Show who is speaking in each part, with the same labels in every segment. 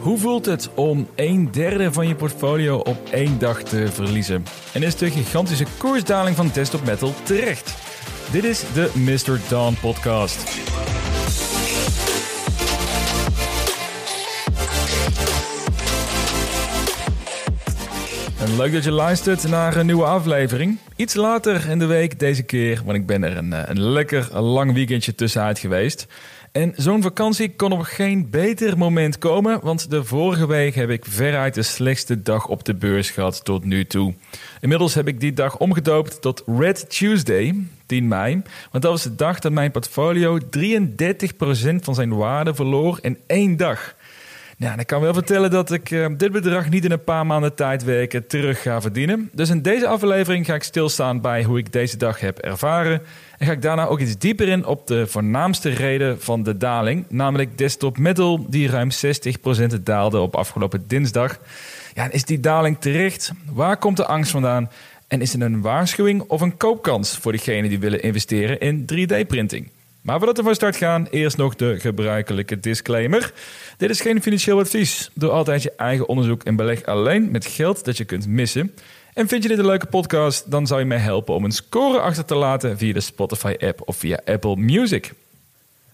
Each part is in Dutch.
Speaker 1: Hoe voelt het om een derde van je portfolio op één dag te verliezen? En is de gigantische koersdaling van desktop metal terecht? Dit is de Mr. Dawn podcast. En leuk dat je luistert naar een nieuwe aflevering. Iets later in de week deze keer, want ik ben er een, een lekker lang weekendje tussenuit geweest. En zo'n vakantie kon op geen beter moment komen, want de vorige week heb ik veruit de slechtste dag op de beurs gehad tot nu toe. Inmiddels heb ik die dag omgedoopt tot Red Tuesday, 10 mei, want dat was de dag dat mijn portfolio 33% van zijn waarde verloor in één dag. Nou, ik kan wel vertellen dat ik uh, dit bedrag niet in een paar maanden tijd werken terug ga verdienen. Dus in deze aflevering ga ik stilstaan bij hoe ik deze dag heb ervaren. En ga ik daarna ook iets dieper in op de voornaamste reden van de daling. Namelijk desktop metal, die ruim 60% daalde op afgelopen dinsdag. Ja, is die daling terecht? Waar komt de angst vandaan? En is het een waarschuwing of een koopkans voor diegenen die willen investeren in 3D-printing? Maar voordat we van start gaan, eerst nog de gebruikelijke disclaimer. Dit is geen financieel advies. Doe altijd je eigen onderzoek en beleg alleen met geld dat je kunt missen. En vind je dit een leuke podcast, dan zou je mij helpen om een score achter te laten via de Spotify-app of via Apple Music.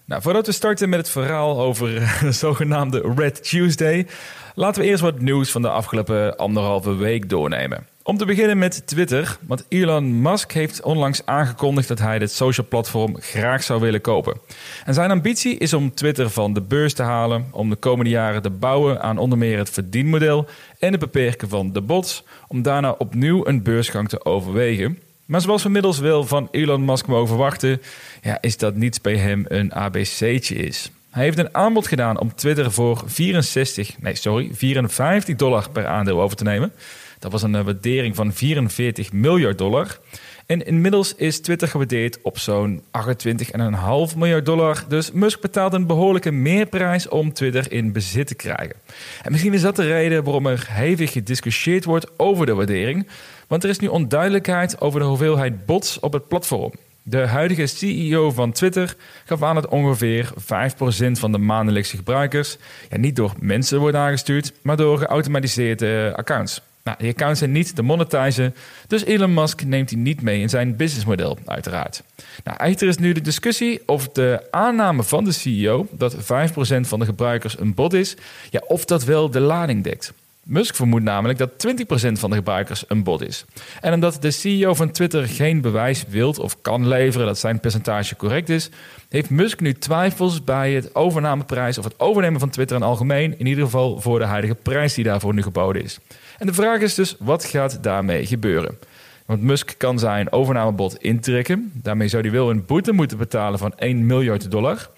Speaker 1: Nou, voordat we starten met het verhaal over de zogenaamde Red Tuesday, laten we eerst wat nieuws van de afgelopen anderhalve week doornemen. Om te beginnen met Twitter, want Elon Musk heeft onlangs aangekondigd dat hij dit social platform graag zou willen kopen. En zijn ambitie is om Twitter van de beurs te halen, om de komende jaren te bouwen aan onder meer het verdienmodel en het beperken van de bots, om daarna opnieuw een beursgang te overwegen. Maar zoals we inmiddels wel van Elon Musk mogen verwachten, ja, is dat niets bij hem een ABC'tje is. Hij heeft een aanbod gedaan om Twitter voor 64, nee sorry, 54 dollar per aandeel over te nemen. Dat was een eh, waardering van 44 miljard dollar. En inmiddels is Twitter gewaardeerd op zo'n 28,5 miljard dollar. Dus Musk betaalt een behoorlijke meerprijs om Twitter in bezit te krijgen. En misschien is dat de reden waarom er hevig gediscussieerd wordt over de waardering. Want er is nu onduidelijkheid over de hoeveelheid bots op het platform. De huidige CEO van Twitter gaf aan dat ongeveer 5% van de maandelijkse gebruikers ja, niet door mensen wordt aangestuurd, maar door geautomatiseerde accounts. Nou, die accounts zijn niet te monetizen, dus Elon Musk neemt die niet mee in zijn businessmodel, uiteraard. Nou, echter is nu de discussie of de aanname van de CEO dat 5% van de gebruikers een bot is, ja, of dat wel de lading dekt. Musk vermoedt namelijk dat 20% van de gebruikers een bot is. En omdat de CEO van Twitter geen bewijs wilt of kan leveren dat zijn percentage correct is, heeft Musk nu twijfels bij het overnameprijs of het overnemen van Twitter in algemeen, in ieder geval voor de huidige prijs die daarvoor nu geboden is. En de vraag is dus, wat gaat daarmee gebeuren? Want Musk kan zijn overnamebod intrekken. Daarmee zou hij wel een boete moeten betalen van 1 miljard dollar.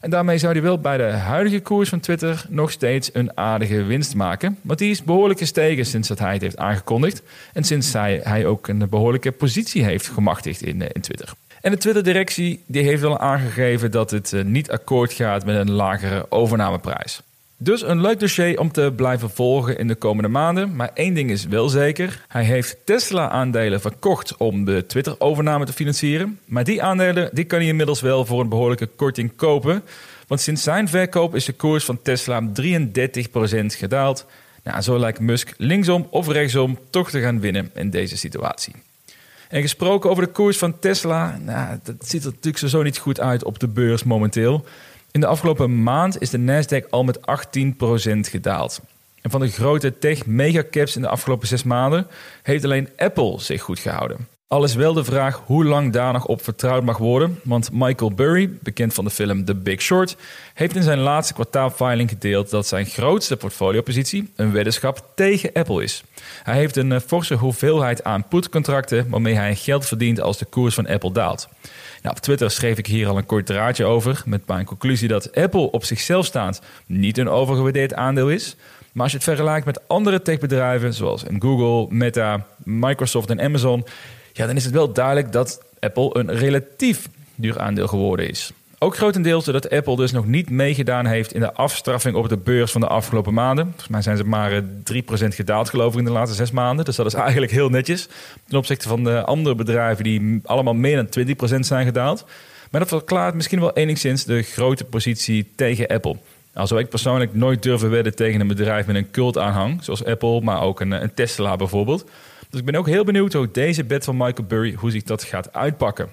Speaker 1: En daarmee zou hij wel bij de huidige koers van Twitter nog steeds een aardige winst maken. Want die is behoorlijk gestegen sinds dat hij het heeft aangekondigd. En sinds hij, hij ook een behoorlijke positie heeft gemachtigd in, eh, in Twitter. En de Twitter-directie die heeft wel aangegeven dat het eh, niet akkoord gaat met een lagere overnameprijs. Dus een leuk dossier om te blijven volgen in de komende maanden. Maar één ding is wel zeker. Hij heeft Tesla-aandelen verkocht om de Twitter-overname te financieren. Maar die aandelen die kan hij inmiddels wel voor een behoorlijke korting kopen. Want sinds zijn verkoop is de koers van Tesla 33% gedaald. Nou, zo lijkt Musk linksom of rechtsom toch te gaan winnen in deze situatie. En gesproken over de koers van Tesla, nou, dat ziet er natuurlijk zo niet goed uit op de beurs momenteel. In de afgelopen maand is de Nasdaq al met 18% gedaald. En van de grote tech-megacaps in de afgelopen zes maanden heeft alleen Apple zich goed gehouden. Al is wel de vraag hoe lang daar nog op vertrouwd mag worden, want Michael Burry, bekend van de film The Big Short, heeft in zijn laatste kwartaalfiling gedeeld dat zijn grootste portfoliopositie een weddenschap tegen Apple is. Hij heeft een eh, forse hoeveelheid aan putcontracten waarmee hij geld verdient als de koers van Apple daalt. Nou, op Twitter schreef ik hier al een kort draadje over met mijn conclusie dat Apple op zichzelf staand niet een overgewaardeerd aandeel is. Maar als je het vergelijkt met andere techbedrijven zoals Google, Meta, Microsoft en Amazon, ja, dan is het wel duidelijk dat Apple een relatief duur aandeel geworden is. Ook grotendeels doordat Apple dus nog niet meegedaan heeft in de afstraffing op de beurs van de afgelopen maanden. Volgens mij zijn ze maar 3% eh, gedaald geloof ik in de laatste zes maanden. Dus dat is eigenlijk heel netjes ten opzichte van de andere bedrijven die allemaal meer dan 20% zijn gedaald. Maar dat verklaart misschien wel enigszins de grote positie tegen Apple. Nou zou ik persoonlijk nooit durven wedden tegen een bedrijf met een cultaanhang, zoals Apple, maar ook een, een Tesla bijvoorbeeld. Dus ik ben ook heel benieuwd hoe deze bet van Michael Burry, hoe zich dat gaat uitpakken.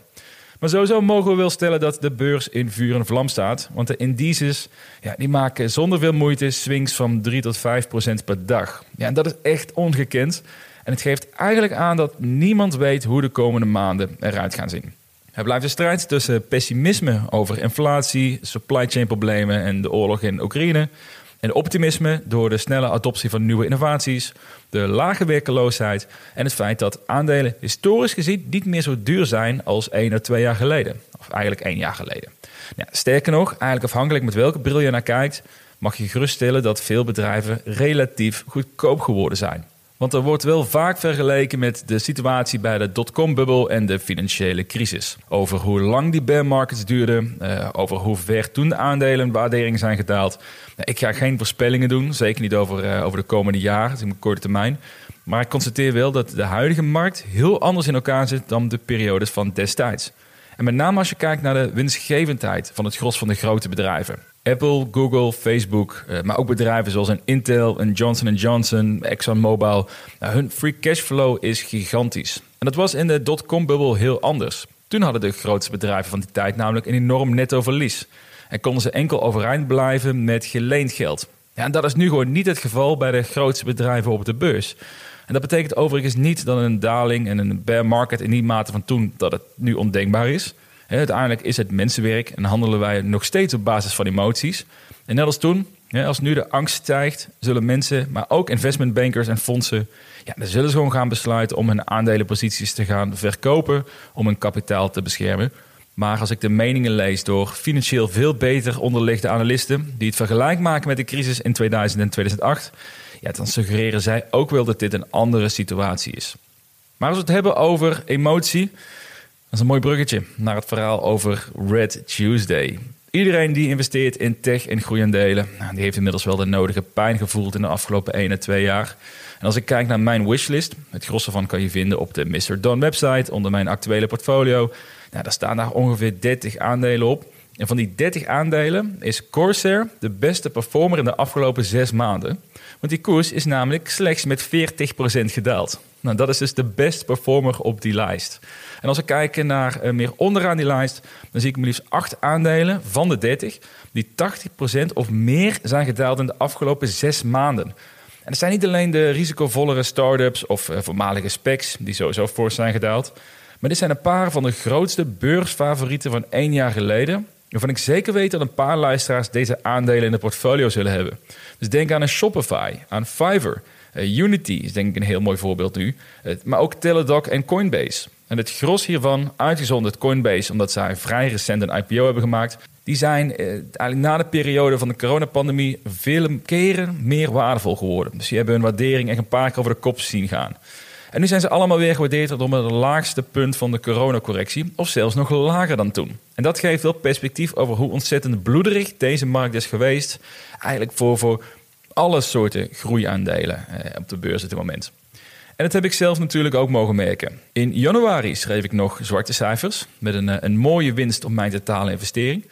Speaker 1: Maar sowieso mogen we wel stellen dat de beurs in vuur en vlam staat. Want de indices ja, die maken zonder veel moeite swings van 3 tot 5 procent per dag. Ja, en dat is echt ongekend. En het geeft eigenlijk aan dat niemand weet hoe de komende maanden eruit gaan zien. Er blijft een strijd tussen pessimisme over inflatie, supply chain problemen en de oorlog in Oekraïne. En optimisme door de snelle adoptie van nieuwe innovaties, de lage werkeloosheid en het feit dat aandelen historisch gezien niet meer zo duur zijn als één of twee jaar geleden. Of eigenlijk één jaar geleden. Sterker nog, eigenlijk afhankelijk met welke bril je naar kijkt, mag je geruststellen dat veel bedrijven relatief goedkoop geworden zijn. Want er wordt wel vaak vergeleken met de situatie bij de dotcom-bubbel en de financiële crisis. Over hoe lang die bear markets duurden, uh, over hoe ver toen de aandelenwaarderingen zijn gedaald. Nou, ik ga geen voorspellingen doen, zeker niet over, uh, over de komende jaren, dus in korte termijn. Maar ik constateer wel dat de huidige markt heel anders in elkaar zit dan de periodes van destijds. En met name als je kijkt naar de winstgevendheid van het gros van de grote bedrijven. Apple, Google, Facebook, uh, maar ook bedrijven zoals een Intel, een Johnson Johnson, ExxonMobil. Nou, hun free cash flow is gigantisch. En dat was in de dotcom-bubbel heel anders. Toen hadden de grootste bedrijven van die tijd namelijk een enorm netto verlies. En konden ze enkel overeind blijven met geleend geld. Ja, en dat is nu gewoon niet het geval bij de grootste bedrijven op de beurs. En dat betekent overigens niet dat een daling en een bear market in die mate van toen dat het nu ondenkbaar is uiteindelijk is het mensenwerk en handelen wij nog steeds op basis van emoties. En net als toen, als nu de angst stijgt, zullen mensen, maar ook investmentbankers en fondsen, ja, dan zullen ze gewoon gaan besluiten om hun aandelenposities te gaan verkopen om hun kapitaal te beschermen. Maar als ik de meningen lees door financieel veel beter onderliggende analisten die het vergelijk maken met de crisis in 2000 en 2008, ja, dan suggereren zij ook wel dat dit een andere situatie is. Maar als we het hebben over emotie, dat is een mooi bruggetje naar het verhaal over Red Tuesday. Iedereen die investeert in tech en groeiaandelen, nou, die heeft inmiddels wel de nodige pijn gevoeld in de afgelopen 1 en 2 jaar. En als ik kijk naar mijn wishlist, het gros ervan kan je vinden op de Mr. Don website onder mijn actuele portfolio. Nou, daar staan daar ongeveer 30 aandelen op. En van die 30 aandelen is Corsair de beste performer in de afgelopen 6 maanden. Want die koers is namelijk slechts met 40% gedaald. Nou, dat is dus de best performer op die lijst. En als we kijken naar uh, meer onderaan die lijst, dan zie ik maar liefst acht aandelen van de 30 die 80% of meer zijn gedaald in de afgelopen zes maanden. En het zijn niet alleen de risicovollere start-ups of uh, voormalige specs die sowieso fors zijn gedaald. Maar dit zijn een paar van de grootste beursfavorieten van één jaar geleden. Waarvan ik zeker weet dat een paar luisteraars deze aandelen in de portfolio zullen hebben. Dus denk aan een Shopify, aan Fiverr. Uh, Unity is denk ik een heel mooi voorbeeld nu. Uh, maar ook Teladoc en Coinbase. En het gros hiervan, uitgezonderd Coinbase, omdat zij vrij recent een IPO hebben gemaakt, die zijn eh, eigenlijk na de periode van de coronapandemie vele keren meer waardevol geworden. Dus die hebben hun waardering echt een paar keer over de kop zien gaan. En nu zijn ze allemaal weer gewaardeerd tot het laagste punt van de coronacorrectie, of zelfs nog lager dan toen. En dat geeft wel perspectief over hoe ontzettend bloederig deze markt is geweest. Eigenlijk voor, voor alle soorten groeiaandelen eh, op de beurs op dit moment. En dat heb ik zelf natuurlijk ook mogen merken. In januari schreef ik nog zwarte cijfers met een, eh, een mooie winst op mijn totale investering.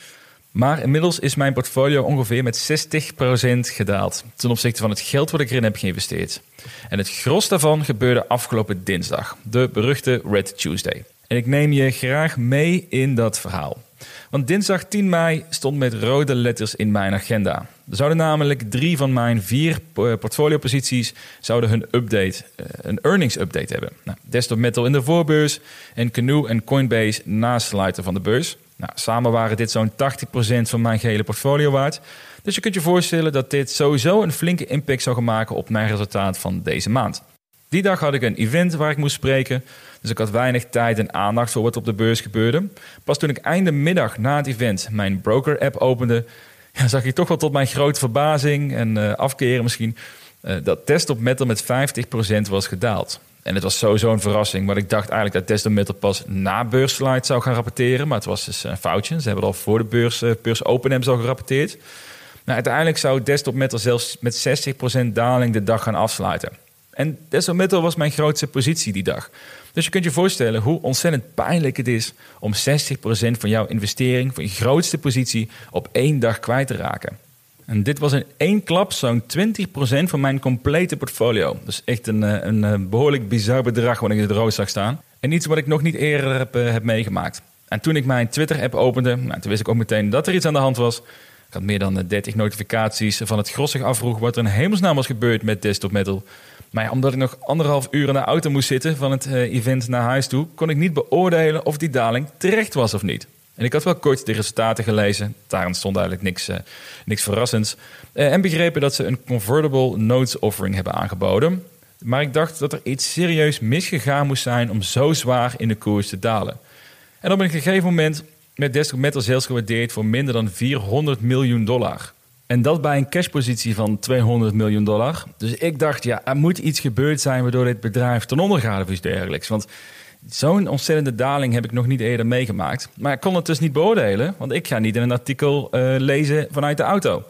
Speaker 1: Maar inmiddels is mijn portfolio ongeveer met 60% gedaald ten opzichte van het geld wat ik erin heb geïnvesteerd. En het gros daarvan gebeurde afgelopen dinsdag, de beruchte Red Tuesday. En ik neem je graag mee in dat verhaal. Want dinsdag 10 mei stond met rode letters in mijn agenda. Er zouden namelijk drie van mijn vier portfolioposities zouden hun update, eh, een earnings update hebben. Nou, Desktop Metal in de voorbeurs en Canoe en Coinbase naast sluiten van de beurs. Nou, samen waren dit zo'n 80% van mijn gehele portfolio waard. Dus je kunt je voorstellen dat dit sowieso een flinke impact zou gaan maken op mijn resultaat van deze maand. Die dag had ik een event waar ik moest spreken. Dus ik had weinig tijd en aandacht voor wat op de beurs gebeurde. Pas toen ik einde middag na het event mijn broker-app opende, ja, zag ik toch wel tot mijn grote verbazing en uh, afkeren misschien uh, dat desktop metal met 50% was gedaald. En het was sowieso een verrassing, want ik dacht eigenlijk dat desktop metal pas na beursslide zou gaan rapporteren. Maar het was dus een foutje. Ze hebben al voor de beurs, uh, beurs open hebben al gerapporteerd. Nou, uiteindelijk zou desktop metal zelfs met 60% daling de dag gaan afsluiten. En desalniettemin was mijn grootste positie die dag. Dus je kunt je voorstellen hoe ontzettend pijnlijk het is om 60% van jouw investering, van je grootste positie, op één dag kwijt te raken. En dit was in één klap zo'n 20% van mijn complete portfolio. Dus echt een, eh, een, een behoorlijk bizar bedrag wanneer ik het rood zag staan. En iets wat ik nog niet eerder heb, heb meegemaakt. En toen ik mijn Twitter-app opende, nou, toen wist ik ook meteen dat er iets aan de hand was. Ik had meer dan 30 notificaties van het grossig afvroeg wat er in hemelsnaam was gebeurd met Desktop Metal. Maar omdat ik nog anderhalf uur in de auto moest zitten van het event naar huis toe, kon ik niet beoordelen of die daling terecht was of niet. En ik had wel kort de resultaten gelezen. Daarin stond eigenlijk niks, uh, niks verrassends. Uh, en begrepen dat ze een convertible notes offering hebben aangeboden. Maar ik dacht dat er iets serieus misgegaan moest zijn om zo zwaar in de koers te dalen. En op een gegeven moment met Desktop Metal zelfs gewaardeerd voor minder dan 400 miljoen dollar. En dat bij een cashpositie van 200 miljoen dollar. Dus ik dacht, ja, er moet iets gebeurd zijn waardoor dit bedrijf ten onder gaat of iets dergelijks. Want zo'n ontzettende daling heb ik nog niet eerder meegemaakt. Maar ik kon het dus niet beoordelen, want ik ga niet in een artikel uh, lezen vanuit de auto.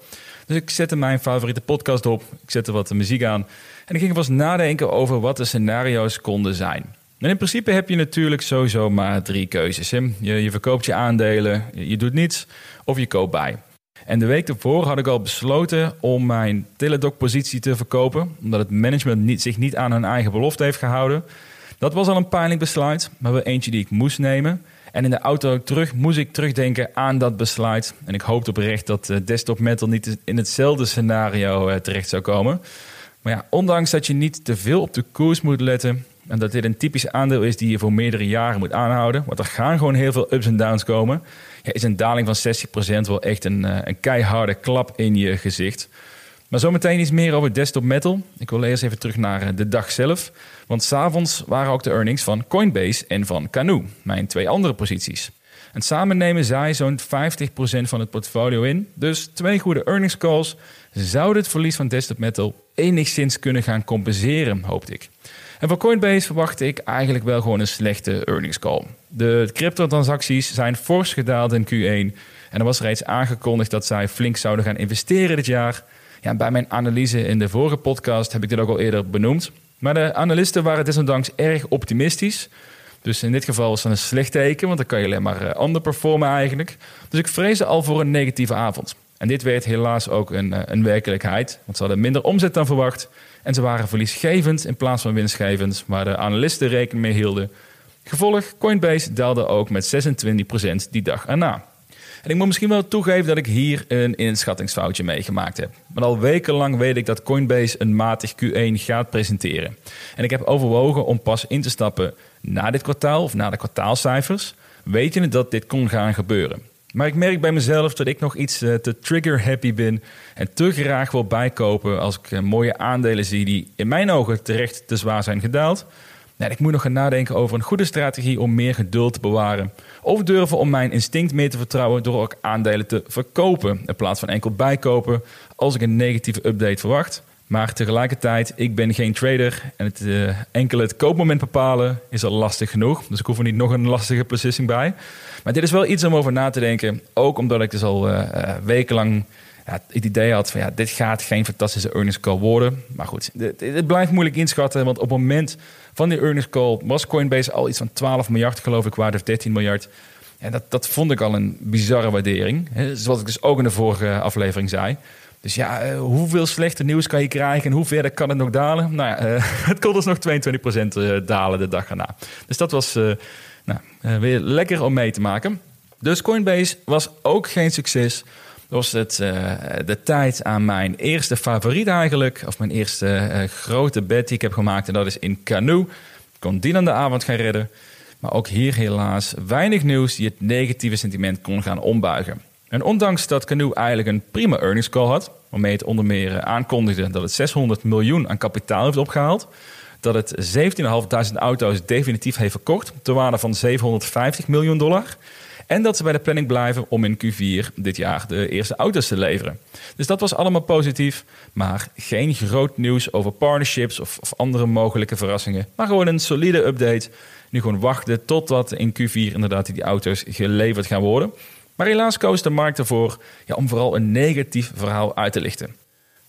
Speaker 1: Dus ik zette mijn favoriete podcast op, ik zette wat muziek aan en ik ging vast nadenken over wat de scenario's konden zijn. En in principe heb je natuurlijk sowieso maar drie keuzes. Je verkoopt je aandelen, je doet niets of je koopt bij. En de week ervoor had ik al besloten om mijn Teladoc-positie te verkopen, omdat het management niet, zich niet aan hun eigen belofte heeft gehouden. Dat was al een pijnlijk besluit, maar wel eentje die ik moest nemen. En in de auto terug moest ik terugdenken aan dat besluit. En ik hoopte oprecht dat uh, Desktop Metal niet in hetzelfde scenario uh, terecht zou komen. Maar ja, ondanks dat je niet te veel op de koers moet letten, en dat dit een typisch aandeel is die je voor meerdere jaren moet aanhouden. Want er gaan gewoon heel veel ups en downs komen. Ja, is een daling van 60% wel echt een, eh, een keiharde klap in je gezicht. Maar zometeen iets meer over desktop metal. Ik wil eerst even terug naar eh, de dag zelf. Want s'avonds waren ook de earnings van Coinbase en van Canoe, mijn twee andere posities. En samen nemen zij zo'n 50% van het portfolio in. Dus twee goede earnings calls zouden het verlies van desktop metal enigszins kunnen gaan compenseren, hoopte ik. En voor Coinbase verwacht ik eigenlijk wel gewoon een slechte earnings call. De cryptotransacties zijn fors gedaald in Q1. En er was reeds aangekondigd dat zij flink zouden gaan investeren dit jaar. Ja, bij mijn analyse in de vorige podcast heb ik dit ook al eerder benoemd. Maar de analisten waren desondanks erg optimistisch. Dus in dit geval is dat een slecht teken, want dan kan je alleen maar underperformen eigenlijk. Dus ik vreesde al voor een negatieve avond. En dit werd helaas ook een, uh, een werkelijkheid, want ze hadden minder omzet dan verwacht. En ze waren verliesgevend in plaats van winstgevend, waar de analisten rekening mee hielden. Gevolg, Coinbase daalde ook met 26% die dag erna. Ik moet misschien wel toegeven dat ik hier een inschattingsfoutje meegemaakt heb. Maar al wekenlang weet ik dat Coinbase een matig Q1 gaat presenteren. En ik heb overwogen om pas in te stappen na dit kwartaal of na de kwartaalcijfers, wetende dat dit kon gaan gebeuren. Maar ik merk bij mezelf dat ik nog iets eh, te trigger-happy ben en te graag wil bijkopen als ik eh, mooie aandelen zie die in mijn ogen terecht te zwaar zijn gedaald. Nou, ik moet nog gaan nadenken over een goede strategie om meer geduld te bewaren. Of durven om mijn instinct meer te vertrouwen door ook aandelen te verkopen in plaats van enkel bijkopen als ik een negatieve update verwacht. Maar tegelijkertijd, ik ben geen trader en het, uh, enkel het koopmoment bepalen is al lastig genoeg. Dus ik hoef er niet nog een lastige beslissing bij. Maar dit is wel iets om over na te denken. Ook omdat ik dus al uh, wekenlang het idee had van ja, dit gaat geen fantastische earnings call worden. Maar goed, het blijft moeilijk inschatten. Want op het moment van die earnings call was Coinbase al iets van 12 miljard geloof ik waard of 13 miljard. En dat, dat vond ik al een bizarre waardering. Hè, zoals ik dus ook in de vorige aflevering zei. Dus ja, uh, hoeveel slechter nieuws kan je krijgen en hoe verder kan het nog dalen? Nou ja, uh, het kon dus nog 22% dalen de dag erna. Dus dat was nou, weer lekker om mee te maken. Dus Coinbase was ook geen succes. Was het uh, de tijd aan mijn eerste favoriet eigenlijk. Of mijn eerste uh, grote bet die ik heb gemaakt. En dat is in Canoe. Ik kon die aan de avond gaan redden. Maar ook hier helaas weinig nieuws die het negatieve sentiment kon gaan ombuigen. En ondanks dat Canoe eigenlijk een prima earnings call had, waarmee het onder meer aankondigde dat het 600 miljoen aan kapitaal heeft opgehaald, dat het 17.500 auto's definitief heeft verkocht, ter waarde van 750 miljoen dollar. En dat ze bij de planning blijven om in Q4 dit jaar de eerste auto's te leveren. Dus dat was allemaal positief, maar geen groot nieuws over partnerships of, of andere mogelijke verrassingen. Maar gewoon een solide update. Nu gewoon wachten totdat in Q4 inderdaad die auto's geleverd gaan worden. Maar helaas koos de markt ervoor ja, om vooral een negatief verhaal uit te lichten.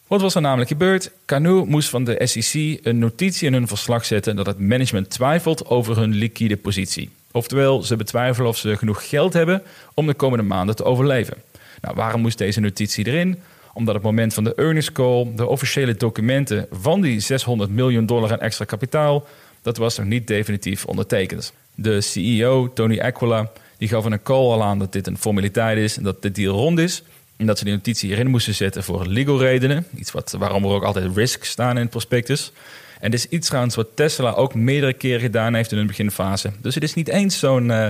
Speaker 1: Wat was er namelijk gebeurd? Canoe moest van de SEC een notitie in hun verslag zetten dat het management twijfelt over hun liquide positie. Oftewel, ze betwijfelen of ze genoeg geld hebben om de komende maanden te overleven. Nou, waarom moest deze notitie erin? omdat op het moment van de earnings call de officiële documenten van die 600 miljoen dollar aan extra kapitaal, dat was nog niet definitief ondertekend. De CEO, Tony Aquila, die gaf in een call al aan dat dit een formaliteit is en dat de deal rond is. En dat ze die notitie erin moesten zetten voor legal redenen. Iets wat, waarom er ook altijd risk staan in het prospectus. En dit is iets trouwens wat Tesla ook meerdere keren gedaan heeft in hun beginfase. Dus het is niet eens zo'n uh,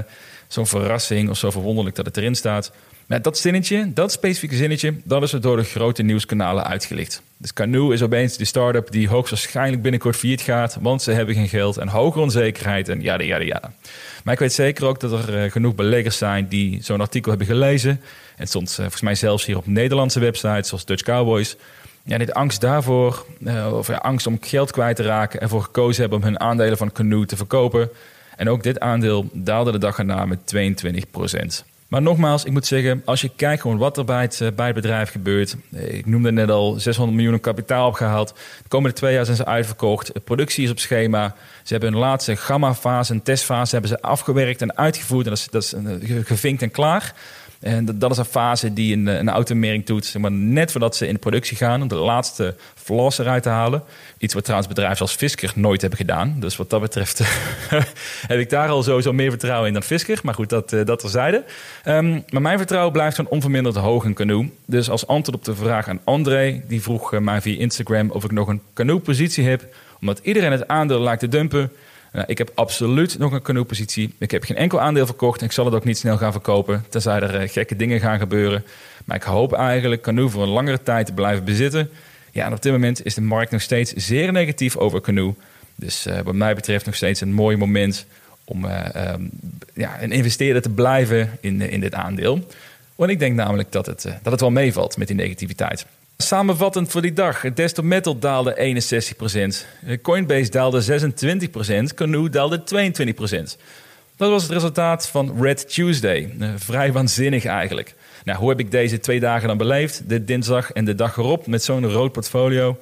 Speaker 1: zo'n verrassing of zo verwonderlijk dat het erin staat. Maar dat zinnetje, dat specifieke zinnetje, dat is er door de grote nieuwskanalen uitgelicht. Dus Canoe is opeens de start-up die hoogstwaarschijnlijk binnenkort failliet gaat, want ze hebben geen geld en hoge onzekerheid en ja, ja, ja. Maar ik weet zeker ook dat er uh, genoeg beleggers zijn die zo'n artikel hebben gelezen. En stond uh, volgens mij zelfs hier op Nederlandse websites zoals Dutch Cowboys. Ja, dit angst daarvoor, uh, of angst om geld kwijt te raken, ervoor gekozen hebben om hun aandelen van Canoe te verkopen. En ook dit aandeel daalde de dag erna met 22% Maar nogmaals, ik moet zeggen, als je kijkt gewoon wat er bij het, bij het bedrijf gebeurt. Ik noemde net al 600 miljoen kapitaal opgehaald. De komende twee jaar zijn ze uitverkocht. De productie is op schema. Ze hebben hun laatste gamma-fase en testfase hebben ze afgewerkt en uitgevoerd. En dat is, dat is gevinkt en klaar. En dat, is een fase die een, een automerk doet, zeg maar, net voordat ze in productie gaan, om de laatste flaws eruit te halen. Iets wat trouwens bedrijven als Fisker nooit hebben gedaan. Dus wat dat betreft heb ik daar al sowieso meer vertrouwen in dan Fisker. Maar goed, dat, dat terzijde. Um, maar mijn vertrouwen blijft gewoon onverminderd hoog in Canoe. Dus als antwoord op de vraag aan André, die vroeg mij via Instagram of ik nog een Canoe-positie heb, omdat iedereen het aandeel lijkt te dumpen nou, ik heb absoluut nog een canoe-positie. Ik heb geen enkel aandeel verkocht en ik zal het ook niet snel gaan verkopen, tenzij er uh, gekke dingen gaan gebeuren. Maar ik hoop eigenlijk canoe voor een langere tijd te blijven bezitten. Ja, en op dit moment is de markt nog steeds zeer negatief over canoe. Dus uh, wat mij betreft nog steeds een mooi moment om uh, um, ja, een investeerder te blijven in, in dit aandeel. Want ik denk namelijk dat het, dat het wel meevalt met die negativiteit. Samenvattend voor die dag. Desktop Metal daalde 61%. Coinbase daalde 26%. Canoe daalde 22%. Dat was het resultaat van Red Tuesday. Uh, vrij waanzinnig eigenlijk. Nou, hoe heb ik deze twee dagen dan beleefd? De dinsdag en de dag erop met zo'n rood portfolio.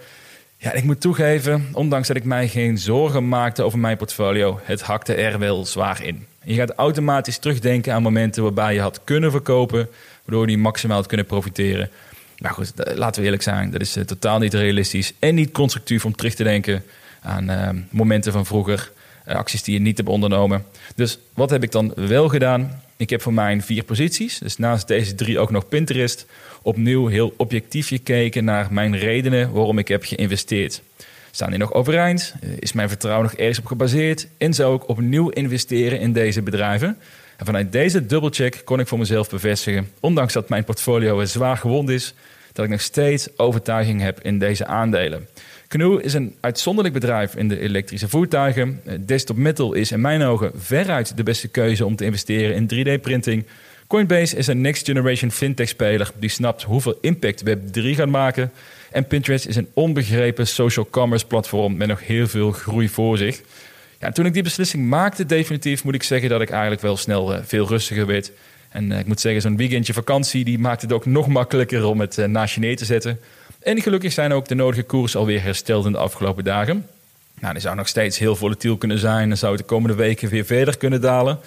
Speaker 1: Ja, ik moet toegeven, ondanks dat ik mij geen zorgen maakte over mijn portfolio, het hakte er wel zwaar in. Je gaat automatisch terugdenken aan momenten waarbij je had kunnen verkopen, waardoor je maximaal had kunnen profiteren. Maar goed, laten we eerlijk zijn, dat is uh, totaal niet realistisch en niet constructief om terug te denken aan uh, momenten van vroeger, uh, acties die je niet hebt ondernomen. Dus wat heb ik dan wel gedaan? Ik heb voor mijn vier posities, dus naast deze drie ook nog Pinterest, opnieuw heel objectief gekeken naar mijn redenen waarom ik heb geïnvesteerd. Staan die nog overeind? Is mijn vertrouwen nog ergens op gebaseerd? En zou ik opnieuw investeren in deze bedrijven? En vanuit deze dubbelcheck kon ik voor mezelf bevestigen, ondanks dat mijn portfolio zwaar gewond is, dat ik nog steeds overtuiging heb in deze aandelen. Canoe is een uitzonderlijk bedrijf in de elektrische voertuigen. Eh, Desktop Metal is in mijn ogen veruit de beste keuze om te investeren in 3D-printing. Coinbase is een next generation fintech-speler die snapt hoeveel impact Web3 gaat maken. En Pinterest is een onbegrepen social commerce platform met nog heel veel groei voor zich. Ja, toen ik die beslissing maakte, definitief, moet ik zeggen dat ik eigenlijk wel snel uh, veel rustiger werd. En uh, ik moet zeggen, zo'n weekendje vakantie die maakt het ook nog makkelijker om het uh, naast je neer te zetten. En gelukkig zijn ook de nodige koers alweer hersteld in de afgelopen dagen. Nou, die zou nog steeds heel volatiel kunnen zijn en zou het de komende weken weer verder kunnen dalen.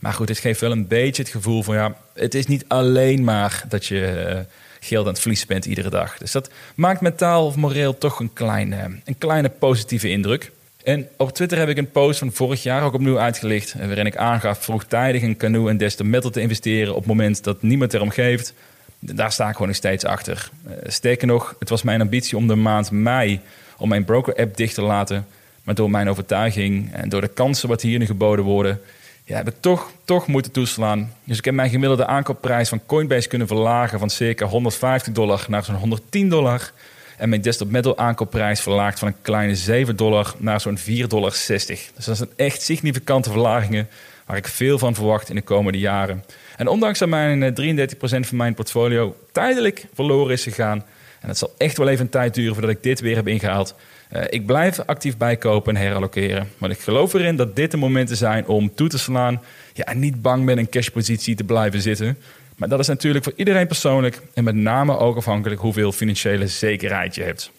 Speaker 1: Maar goed, het geeft wel een beetje het gevoel van ja, het is niet alleen maar dat je geld aan het verliezen bent iedere dag. Dus dat maakt mentaal of moreel toch een kleine, een kleine positieve indruk. En op Twitter heb ik een post van vorig jaar ook opnieuw uitgelicht. Eh, waarin ik aangaf vroegtijdig in Canoe en Desktop Metal te investeren op het moment dat niemand erom geeft. Daar sta ik gewoon nog steeds achter. Uh, sterker nog, het was mijn ambitie om de maand mei om mijn broker-app dicht te laten. Maar door mijn overtuiging en door de kansen wat hier nu geboden worden, ja, heb ik toch, toch moeten toeslaan. Dus ik heb mijn gemiddelde aankoopprijs van Coinbase kunnen verlagen van circa 150 dollar naar zo'n 110 dollar. En mijn desktop metal aankoopprijs verlaagd van een kleine 7 dollar naar zo'n 4,60 dollar. Dus dat zijn echt significante verlagingen waar ik veel van verwacht in de komende jaren. En ondanks dat mijn 33% eh, van mijn portfolio tijdelijk verloren is gegaan, en het zal echt wel even een tijd duren voordat ik dit weer heb ingehaald. Uh, ik blijf actief bijkopen en herallokeren. Maar ik geloof erin dat dit de momenten zijn om toe te slaan. Ja, en niet bang met een cashpositie te blijven zitten. Maar dat is natuurlijk voor iedereen persoonlijk en met name ook afhankelijk hoeveel financiële zekerheid je hebt.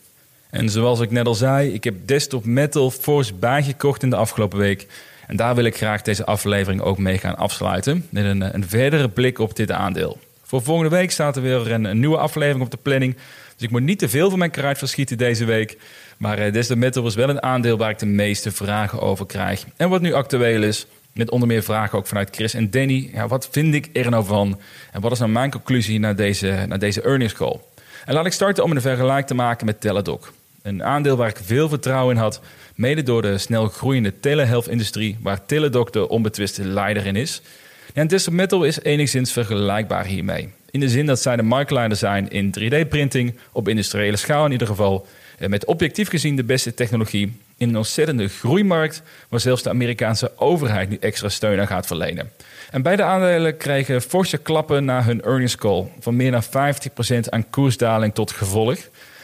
Speaker 1: En zoals ik net al zei, ik heb Desktop Metal Force bijgekocht in de afgelopen week. En daar wil ik graag deze aflevering ook mee gaan afsluiten met een, een verdere blik op dit aandeel. Voor volgende week staat er weer een, een nieuwe aflevering op de planning. Dus ik moet niet te veel van mijn kruid verschieten deze week. Maar uh, Desktop Metal was wel een aandeel waar ik de meeste vragen over krijg. En wat nu actueel is, met onder meer vragen ook vanuit Chris en Danny. Ja, wat vind ik er nou van? En wat is nou mijn conclusie naar deze, naar deze earnings call? En laat ik starten om een vergelijk te maken met Teladoc. Een aandeel waar ik veel vertrouwen in had, mede door de snel groeiende telehealth-industrie, waar Teladoc de onbetwiste leider in is. En Desktop Metal is enigszins vergelijkbaar hiermee. In de zin dat zij de marktleider zijn in 3D-printing, op industriële schaal in ieder geval, met objectief gezien de beste technologie in een ontzettende groeimarkt, waar zelfs de Amerikaanse overheid nu extra steun aan gaat verlenen. En beide aandelen kregen forse klappen na hun earnings call, van meer dan 50% aan koersdaling tot gevolg.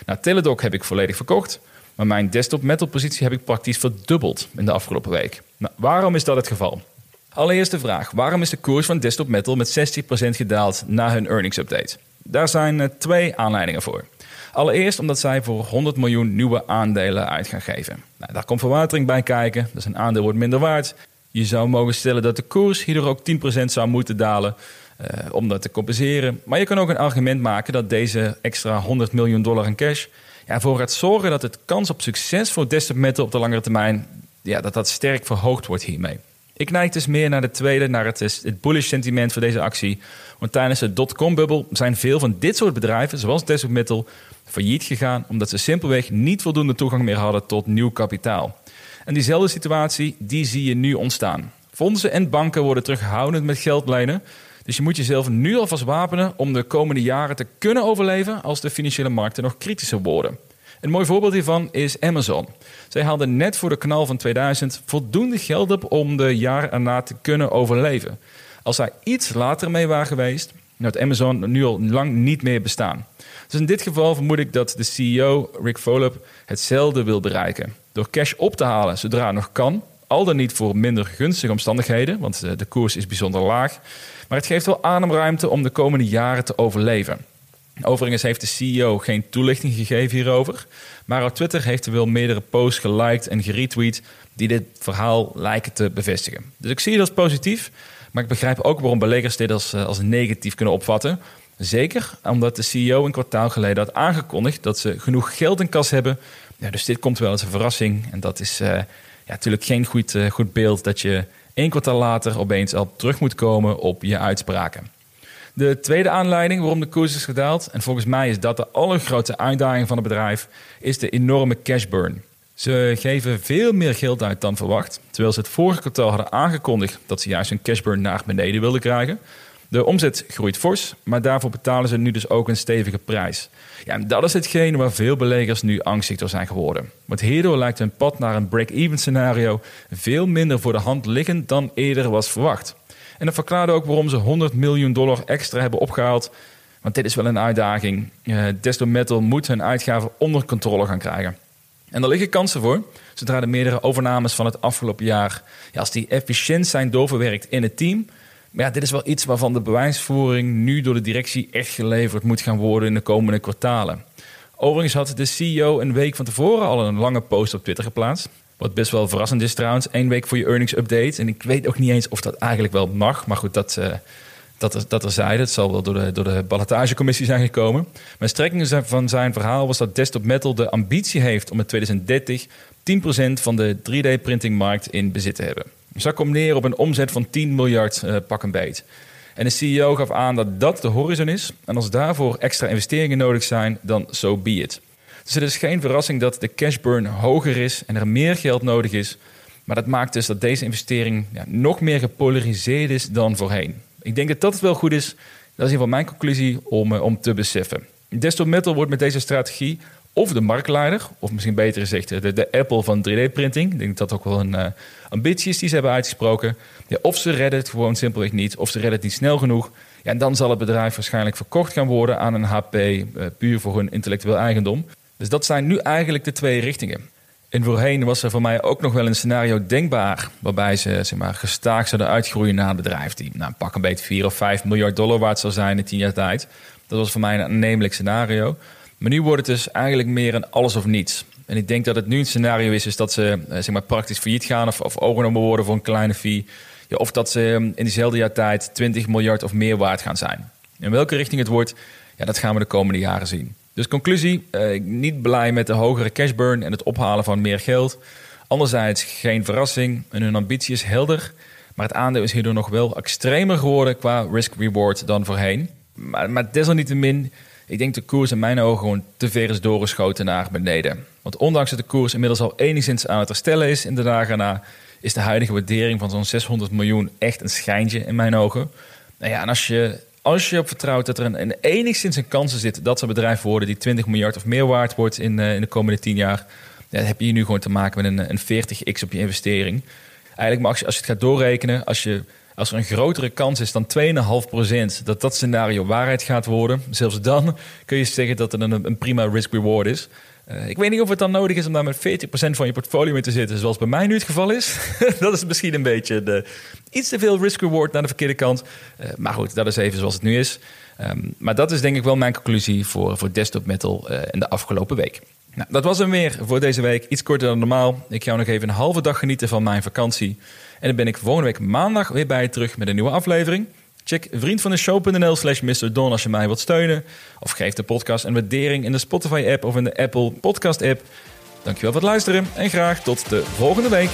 Speaker 1: Nou, Teladoc heb ik volledig verkocht, maar mijn desktop metal positie heb ik praktisch verdubbeld in de afgelopen week. Nou, waarom is dat het geval? Allereerst de vraag: waarom is de koers van Desktop Metal met 60% gedaald na hun earnings update? Daar zijn eh, twee aanleidingen voor. Allereerst omdat zij voor 100 miljoen nieuwe aandelen uit gaan geven. Nou, daar komt verwatering bij kijken, dus een aandeel wordt minder waard. Je zou mogen stellen dat de koers hierdoor ook 10% zou moeten dalen uh, om dat te compenseren. Maar je kan ook een argument maken dat deze extra 100 miljoen dollar in cash ja, gaat zorgen dat het kans op succes voor Desktop Metal op de langere termijn ja, dat dat sterk verhoogd wordt hiermee. Ik neig dus meer naar de tweede, naar het, het bullish sentiment voor deze actie. Want tijdens de dotcom-bubbel zijn veel van dit soort bedrijven, zoals Desktop Metal, failliet gegaan omdat ze simpelweg niet voldoende toegang meer hadden tot nieuw kapitaal. En diezelfde situatie, die zie je nu ontstaan. Fondsen en banken worden terughoudend met geld lenen. Dus je moet jezelf nu alvast wapenen om de komende jaren te kunnen overleven als de financiële markten nog kritischer worden. Een mooi voorbeeld hiervan is Amazon. Zij haalden net voor de knal van 2000 voldoende geld op om de jaren erna te kunnen overleven. Als zij iets later mee waren geweest, had Amazon nu al lang niet meer bestaan. Dus in dit geval vermoed ik dat de CEO, Rick Volop, hetzelfde wil bereiken. Door cash op te halen zodra het nog kan, al dan niet voor minder gunstige omstandigheden, want de koers is bijzonder laag. Maar het geeft wel ademruimte om de komende jaren te overleven. Overigens heeft de CEO geen toelichting gegeven hierover. Maar op Twitter heeft hij wel meerdere posts geliked en geretweet die dit verhaal lijken te bevestigen. Dus ik zie het als positief, maar ik begrijp ook waarom beleggers dit als, eh, als negatief kunnen opvatten. Zeker omdat de CEO een kwartaal geleden had aangekondigd dat ze genoeg geld in kas hebben. Ja, dus dit komt wel als een verrassing. En dat is uh, ja, natuurlijk geen goed, uh, goed beeld dat je één kwartaal later opeens al terug moet komen op je uitspraken. De tweede aanleiding waarom de koers is gedaald, en volgens mij is dat de allergrootste uitdaging van het bedrijf, is de enorme cash burn. Ze geven veel meer geld uit dan verwacht, terwijl ze het vorige kwartaal hadden aangekondigd dat ze juist hun cash burn naar beneden wilden krijgen. De omzet groeit fors, maar daarvoor betalen ze nu dus ook een stevige prijs. Ja, en dat is hetgeen waar veel beleggers nu angstig door zijn geworden. Want hierdoor lijkt hun pad naar een break-even scenario veel minder voor de hand liggend dan eerder was verwacht. En dat verklaarde ook waarom ze 100 miljoen dollar extra hebben opgehaald. Want dit is wel een uitdaging. Uh, Metal moet hun uitgaven onder controle gaan krijgen. En daar liggen kansen voor. Zodra de meerdere overnames van het afgelopen jaar, ja, als die efficiënt zijn doorverwerkt in het team. Maar ja, dit is wel iets waarvan de bewijsvoering nu door de directie echt geleverd moet gaan worden in de komende kwartalen. Overigens had de CEO een week van tevoren al een lange post op Twitter geplaatst. Wat best wel verrassend is trouwens. één week voor je earnings update. En ik weet ook niet eens of dat eigenlijk wel mag. Maar goed, dat, uh, dat, er, dat er zeiden. Het zal wel door de, door de ballotagecommissie zijn gekomen. Maar strekking van zijn verhaal was dat Desktop Metal de ambitie heeft om in 2030 10% van de 3D-printingmarkt in bezit te hebben. Dus dat komt neer op een omzet van 10 miljard uh, pak een beet. En de CEO gaf aan dat dat de horizon is. En als daarvoor extra investeringen nodig zijn, dan so be it. Dus het is geen verrassing dat de cash burn hoger is en er meer geld nodig is. Maar dat maakt dus dat deze investering ja, nog meer gepolariseerd is dan voorheen. Ik denk dat dat wel goed is. Dat is in ieder geval mijn conclusie om, eh, om te beseffen. Desktop Metal wordt met deze strategie of de marktleider, of misschien beter gezegd de, de Apple van 3D-printing. Ik denk dat dat ook wel een uh, ambitie is die ze hebben uitgesproken. Ja, of ze redden het gewoon simpelweg niet, of ze redden het niet snel genoeg. Ja, en dan zal het bedrijf waarschijnlijk verkocht gaan worden aan een HP, eh, puur voor hun intellectueel eigendom. Dus dat zijn nu eigenlijk de twee richtingen. En voorheen was er voor mij ook nog wel een scenario denkbaar. waarbij ze zeg maar, gestaag zouden uitgroeien naar een bedrijf. die nou, pak een beetje 4 of 5 miljard dollar waard zou zijn in 10 jaar tijd. Dat was voor mij een aannemelijk scenario. Maar nu wordt het dus eigenlijk meer een alles of niets. En ik denk dat het nu een scenario is, is dat ze eh, zeg maar, praktisch failliet gaan of, of overgenomen worden voor een kleine fee. Of dat ze ehm, in diezelfde jaar tijd 20 miljard of meer waard gaan zijn. In welke richting het wordt, ja, dat gaan we de komende jaren zien. Dus conclusie, eh, niet blij met de hogere cashburn en het ophalen van meer geld. Anderzijds geen verrassing en hun ambitie is helder. Maar het aandeel is hierdoor nog wel extremer geworden qua risk-reward dan voorheen. Maar, maar desalniettemin, ik denk de koers in mijn ogen gewoon te ver is doorgeschoten naar beneden. Want ondanks dat de koers inmiddels al enigszins aan het herstellen is in de dagen na, is de huidige waardering van zo'n 600 miljoen echt een schijntje in mijn ogen. Nou ja, en als je, als je op vertrouwt dat er een, een enigszins een kans zit dat zo'n bedrijf worden die 20 miljard of meer waard wordt in, uh, in de komende 10 jaar, dan heb je hier nu gewoon te maken met een, een 40x op je investering. Eigenlijk, maar als je, als je het gaat doorrekenen, als, je, als er een grotere kans is dan 2,5% dat dat scenario waarheid gaat worden, zelfs dan kun je zeggen dat het een, een prima risk-reward is. Uh, ik weet niet of het dan nodig is om daar met 40% van je portfolio in te zitten, zoals bij mij nu het geval is. dat is misschien een beetje de, iets te veel risk-reward naar de verkeerde kant. Uh, maar goed, dat is even zoals het nu is. Um, maar dat is denk ik wel mijn conclusie voor, voor Desktop Metal uh, in de afgelopen week. Nou, dat was hem weer voor deze week. Iets korter dan normaal. Ik ga nog even een halve dag genieten van mijn vakantie. En dan ben ik volgende week maandag weer bij je terug met een nieuwe aflevering. Check vriendvandeshow.nl slash. Don als je mij wilt steunen. Of geef de podcast een waardering in de Spotify-app of in de Apple Podcast-app. Dankjewel voor het luisteren en graag tot de volgende week.